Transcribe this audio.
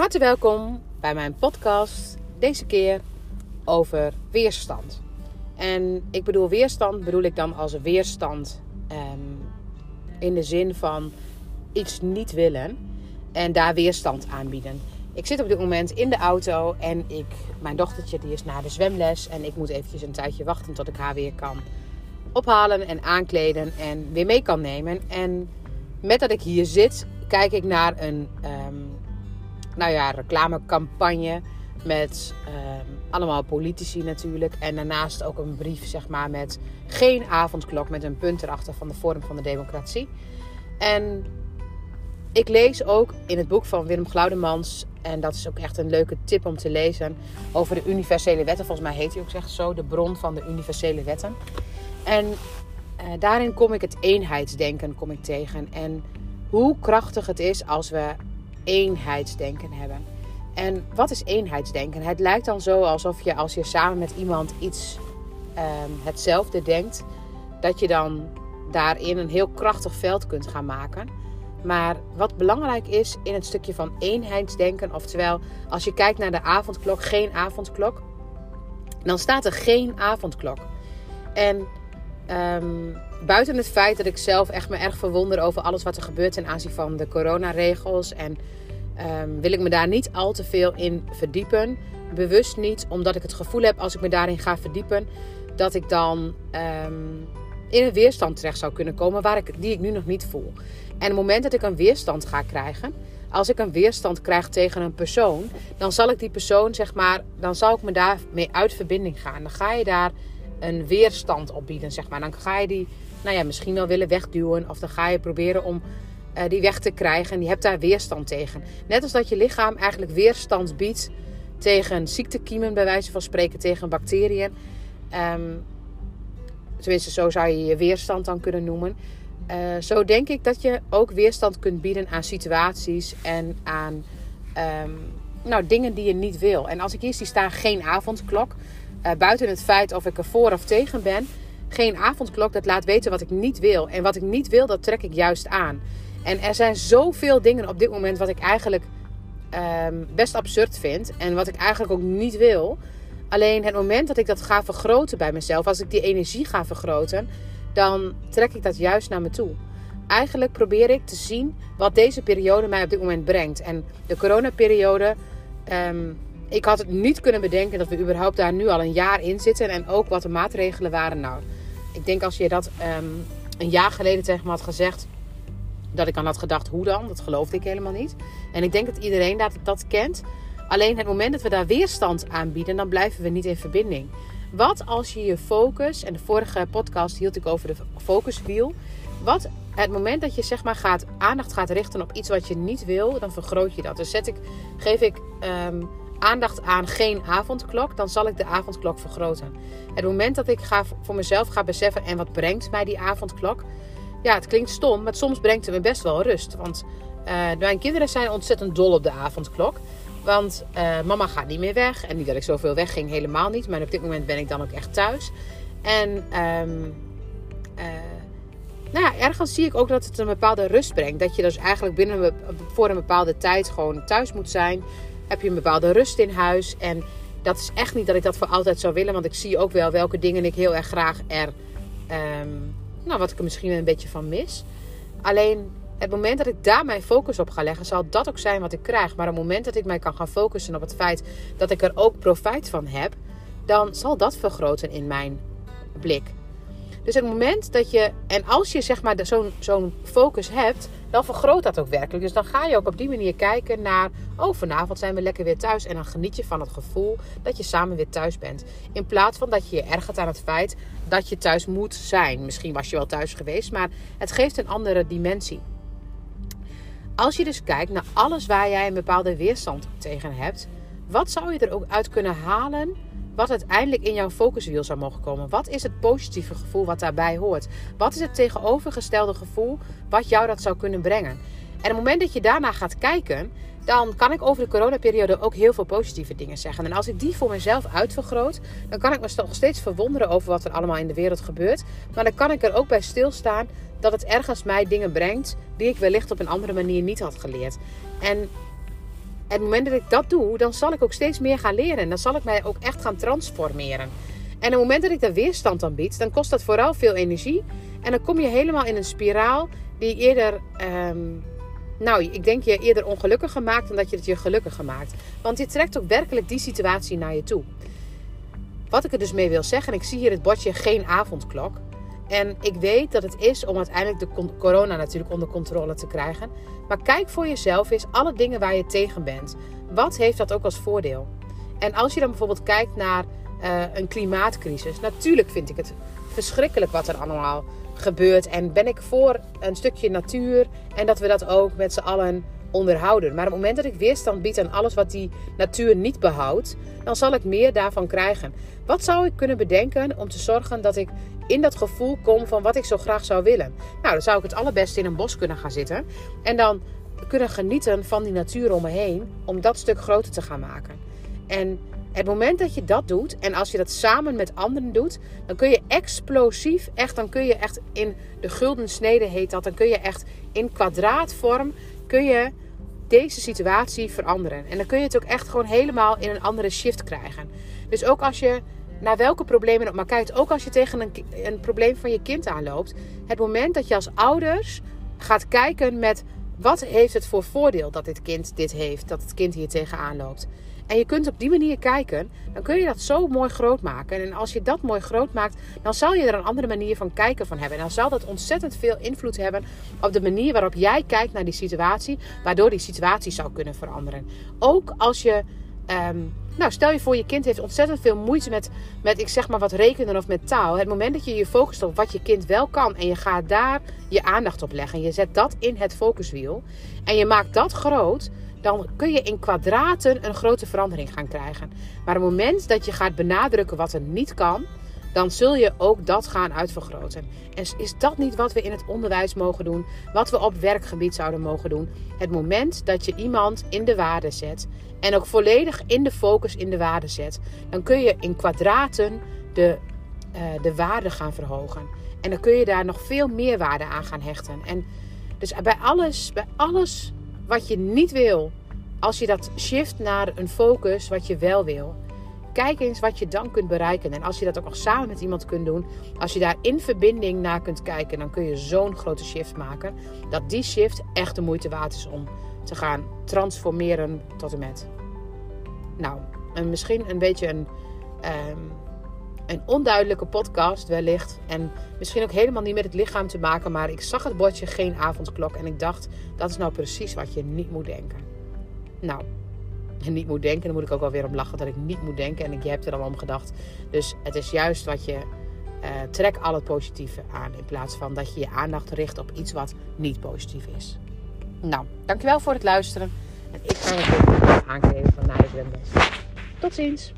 harte welkom bij mijn podcast. Deze keer over weerstand. En ik bedoel weerstand, bedoel ik dan als weerstand um, in de zin van iets niet willen en daar weerstand aanbieden. Ik zit op dit moment in de auto en ik, mijn dochtertje die is naar de zwemles en ik moet eventjes een tijdje wachten tot ik haar weer kan ophalen en aankleden en weer mee kan nemen. En met dat ik hier zit, kijk ik naar een um, nou ja, reclamecampagne met um, allemaal politici natuurlijk. En daarnaast ook een brief zeg maar, met geen avondklok met een punt erachter van de vorm van de democratie. En ik lees ook in het boek van Willem Glaudemans, en dat is ook echt een leuke tip om te lezen, over de universele wetten. Volgens mij heet hij ook echt zo, de bron van de universele wetten. En uh, daarin kom ik het eenheidsdenken kom ik tegen. En hoe krachtig het is als we eenheidsdenken hebben. En wat is eenheidsdenken? Het lijkt dan zo alsof je als je samen met iemand iets um, hetzelfde denkt, dat je dan daarin een heel krachtig veld kunt gaan maken. Maar wat belangrijk is in het stukje van eenheidsdenken, oftewel als je kijkt naar de avondklok, geen avondklok, dan staat er geen avondklok. En um, buiten het feit dat ik zelf echt me erg verwonder over alles wat er gebeurt ten aanzien van de coronaregels en um, wil ik me daar niet al te veel in verdiepen. Bewust niet, omdat ik het gevoel heb als ik me daarin ga verdiepen, dat ik dan um, in een weerstand terecht zou kunnen komen waar ik, die ik nu nog niet voel. En het moment dat ik een weerstand ga krijgen, als ik een weerstand krijg tegen een persoon, dan zal ik die persoon, zeg maar, dan zal ik me daarmee uit verbinding gaan. Dan ga je daar een weerstand op bieden, zeg maar. Dan ga je die, nou ja, misschien wel willen wegduwen. Of dan ga je proberen om uh, die weg te krijgen. En je hebt daar weerstand tegen. Net als dat je lichaam eigenlijk weerstand biedt tegen ziektekiemen, bij wijze van spreken, tegen bacteriën. Um, tenminste, zo zou je je weerstand dan kunnen noemen. Uh, zo denk ik dat je ook weerstand kunt bieden aan situaties en aan um, nou, dingen die je niet wil. En als ik hier zie staan, geen avondklok. Uh, buiten het feit of ik er voor of tegen ben. Geen avondklok, dat laat weten wat ik niet wil. En wat ik niet wil, dat trek ik juist aan. En er zijn zoveel dingen op dit moment wat ik eigenlijk um, best absurd vind. En wat ik eigenlijk ook niet wil. Alleen het moment dat ik dat ga vergroten bij mezelf, als ik die energie ga vergroten, dan trek ik dat juist naar me toe. Eigenlijk probeer ik te zien wat deze periode mij op dit moment brengt. En de coronaperiode, um, ik had het niet kunnen bedenken dat we überhaupt daar nu al een jaar in zitten. En ook wat de maatregelen waren. Nou, ik denk als je dat um, een jaar geleden tegen me had gezegd, dat ik aan had gedacht, hoe dan? Dat geloofde ik helemaal niet. En ik denk dat iedereen dat, dat kent. Alleen het moment dat we daar weerstand aan bieden, dan blijven we niet in verbinding. Wat als je je focus, en de vorige podcast hield ik over de focuswiel. Wat het moment dat je zeg maar gaat, aandacht gaat richten op iets wat je niet wil, dan vergroot je dat. Dus zet ik, geef ik um, aandacht aan geen avondklok, dan zal ik de avondklok vergroten. Het moment dat ik ga, voor mezelf ga beseffen en wat brengt mij die avondklok, ja, het klinkt stom, maar soms brengt het me best wel rust. Want uh, mijn kinderen zijn ontzettend dol op de avondklok. Want uh, mama gaat niet meer weg. En niet dat ik zoveel wegging, helemaal niet. Maar op dit moment ben ik dan ook echt thuis. En um, uh, nou ja, ergens zie ik ook dat het een bepaalde rust brengt. Dat je dus eigenlijk binnen voor een bepaalde tijd gewoon thuis moet zijn. Heb je een bepaalde rust in huis. En dat is echt niet dat ik dat voor altijd zou willen. Want ik zie ook wel welke dingen ik heel erg graag er um, nou, wat ik er misschien een beetje van mis. Alleen het moment dat ik daar mijn focus op ga leggen, zal dat ook zijn wat ik krijg. Maar het moment dat ik mij kan gaan focussen op het feit dat ik er ook profijt van heb, dan zal dat vergroten in mijn blik. Dus het moment dat je, en als je zeg maar zo'n focus hebt, dan vergroot dat ook werkelijk. Dus dan ga je ook op die manier kijken naar, oh vanavond zijn we lekker weer thuis. En dan geniet je van het gevoel dat je samen weer thuis bent. In plaats van dat je je ergert aan het feit dat je thuis moet zijn. Misschien was je wel thuis geweest, maar het geeft een andere dimensie. Als je dus kijkt naar alles waar jij een bepaalde weerstand tegen hebt, wat zou je er ook uit kunnen halen wat uiteindelijk in jouw focuswiel zou mogen komen. Wat is het positieve gevoel wat daarbij hoort? Wat is het tegenovergestelde gevoel wat jou dat zou kunnen brengen? En op het moment dat je daarna gaat kijken, dan kan ik over de coronaperiode ook heel veel positieve dingen zeggen. En als ik die voor mezelf uitvergroot, dan kan ik me nog steeds verwonderen over wat er allemaal in de wereld gebeurt. Maar dan kan ik er ook bij stilstaan dat het ergens mij dingen brengt die ik wellicht op een andere manier niet had geleerd. En het moment dat ik dat doe, dan zal ik ook steeds meer gaan leren. En dan zal ik mij ook echt gaan transformeren. En op het moment dat ik daar weerstand aan bied, dan kost dat vooral veel energie. En dan kom je helemaal in een spiraal die eerder, ehm, nou, ik denk je eerder ongelukkiger maakt dan dat je het je gelukkiger maakt. Want je trekt ook werkelijk die situatie naar je toe. Wat ik er dus mee wil zeggen, ik zie hier het bordje geen avondklok. En ik weet dat het is om uiteindelijk de corona natuurlijk onder controle te krijgen. Maar kijk voor jezelf eens alle dingen waar je tegen bent. Wat heeft dat ook als voordeel? En als je dan bijvoorbeeld kijkt naar uh, een klimaatcrisis. Natuurlijk vind ik het verschrikkelijk wat er allemaal gebeurt. En ben ik voor een stukje natuur en dat we dat ook met z'n allen onderhouden. Maar op het moment dat ik weerstand bied aan alles wat die natuur niet behoudt, dan zal ik meer daarvan krijgen. Wat zou ik kunnen bedenken om te zorgen dat ik in dat gevoel kom van wat ik zo graag zou willen? Nou, dan zou ik het allerbeste in een bos kunnen gaan zitten en dan kunnen genieten van die natuur om me heen om dat stuk groter te gaan maken. En het moment dat je dat doet en als je dat samen met anderen doet, dan kun je explosief, echt, dan kun je echt in de gulden snede heet dat, dan kun je echt in kwadraatvorm kun je deze situatie veranderen. En dan kun je het ook echt gewoon helemaal in een andere shift krijgen. Dus ook als je naar welke problemen ook maar kijkt, ook als je tegen een, een probleem van je kind aanloopt, het moment dat je als ouders gaat kijken met wat heeft het voor voordeel dat dit kind dit heeft, dat het kind hier tegenaan loopt. En je kunt op die manier kijken, dan kun je dat zo mooi groot maken. En als je dat mooi groot maakt, dan zal je er een andere manier van kijken van hebben. En dan zal dat ontzettend veel invloed hebben op de manier waarop jij kijkt naar die situatie, waardoor die situatie zou kunnen veranderen. Ook als je. Ehm, nou, stel je voor, je kind heeft ontzettend veel moeite met, met, ik zeg maar, wat rekenen of met taal. Het moment dat je je focust op wat je kind wel kan en je gaat daar je aandacht op leggen. En je zet dat in het focuswiel en je maakt dat groot dan kun je in kwadraten een grote verandering gaan krijgen. Maar op het moment dat je gaat benadrukken wat er niet kan, dan zul je ook dat gaan uitvergroten. En is dat niet wat we in het onderwijs mogen doen? Wat we op werkgebied zouden mogen doen? Het moment dat je iemand in de waarde zet en ook volledig in de focus in de waarde zet, dan kun je in kwadraten de, uh, de waarde gaan verhogen. En dan kun je daar nog veel meer waarde aan gaan hechten. En dus bij alles, bij alles wat je niet wil, als je dat shift naar een focus wat je wel wil. Kijk eens wat je dan kunt bereiken. En als je dat ook nog samen met iemand kunt doen, als je daar in verbinding naar kunt kijken, dan kun je zo'n grote shift maken. Dat die shift echt de moeite waard is om te gaan transformeren tot en met. Nou, en misschien een beetje een, ehm, een onduidelijke podcast wellicht. En misschien ook helemaal niet met het lichaam te maken. Maar ik zag het bordje geen avondklok. En ik dacht, dat is nou precies wat je niet moet denken. Nou, en niet moet denken, dan moet ik ook wel weer om lachen dat ik niet moet denken. En je hebt er al om gedacht. Dus het is juist wat je... Uh, trek al het positieve aan. In plaats van dat je je aandacht richt op iets wat niet positief is. Nou, dankjewel voor het luisteren. En ik ga weer aangeven van Nijs Tot ziens.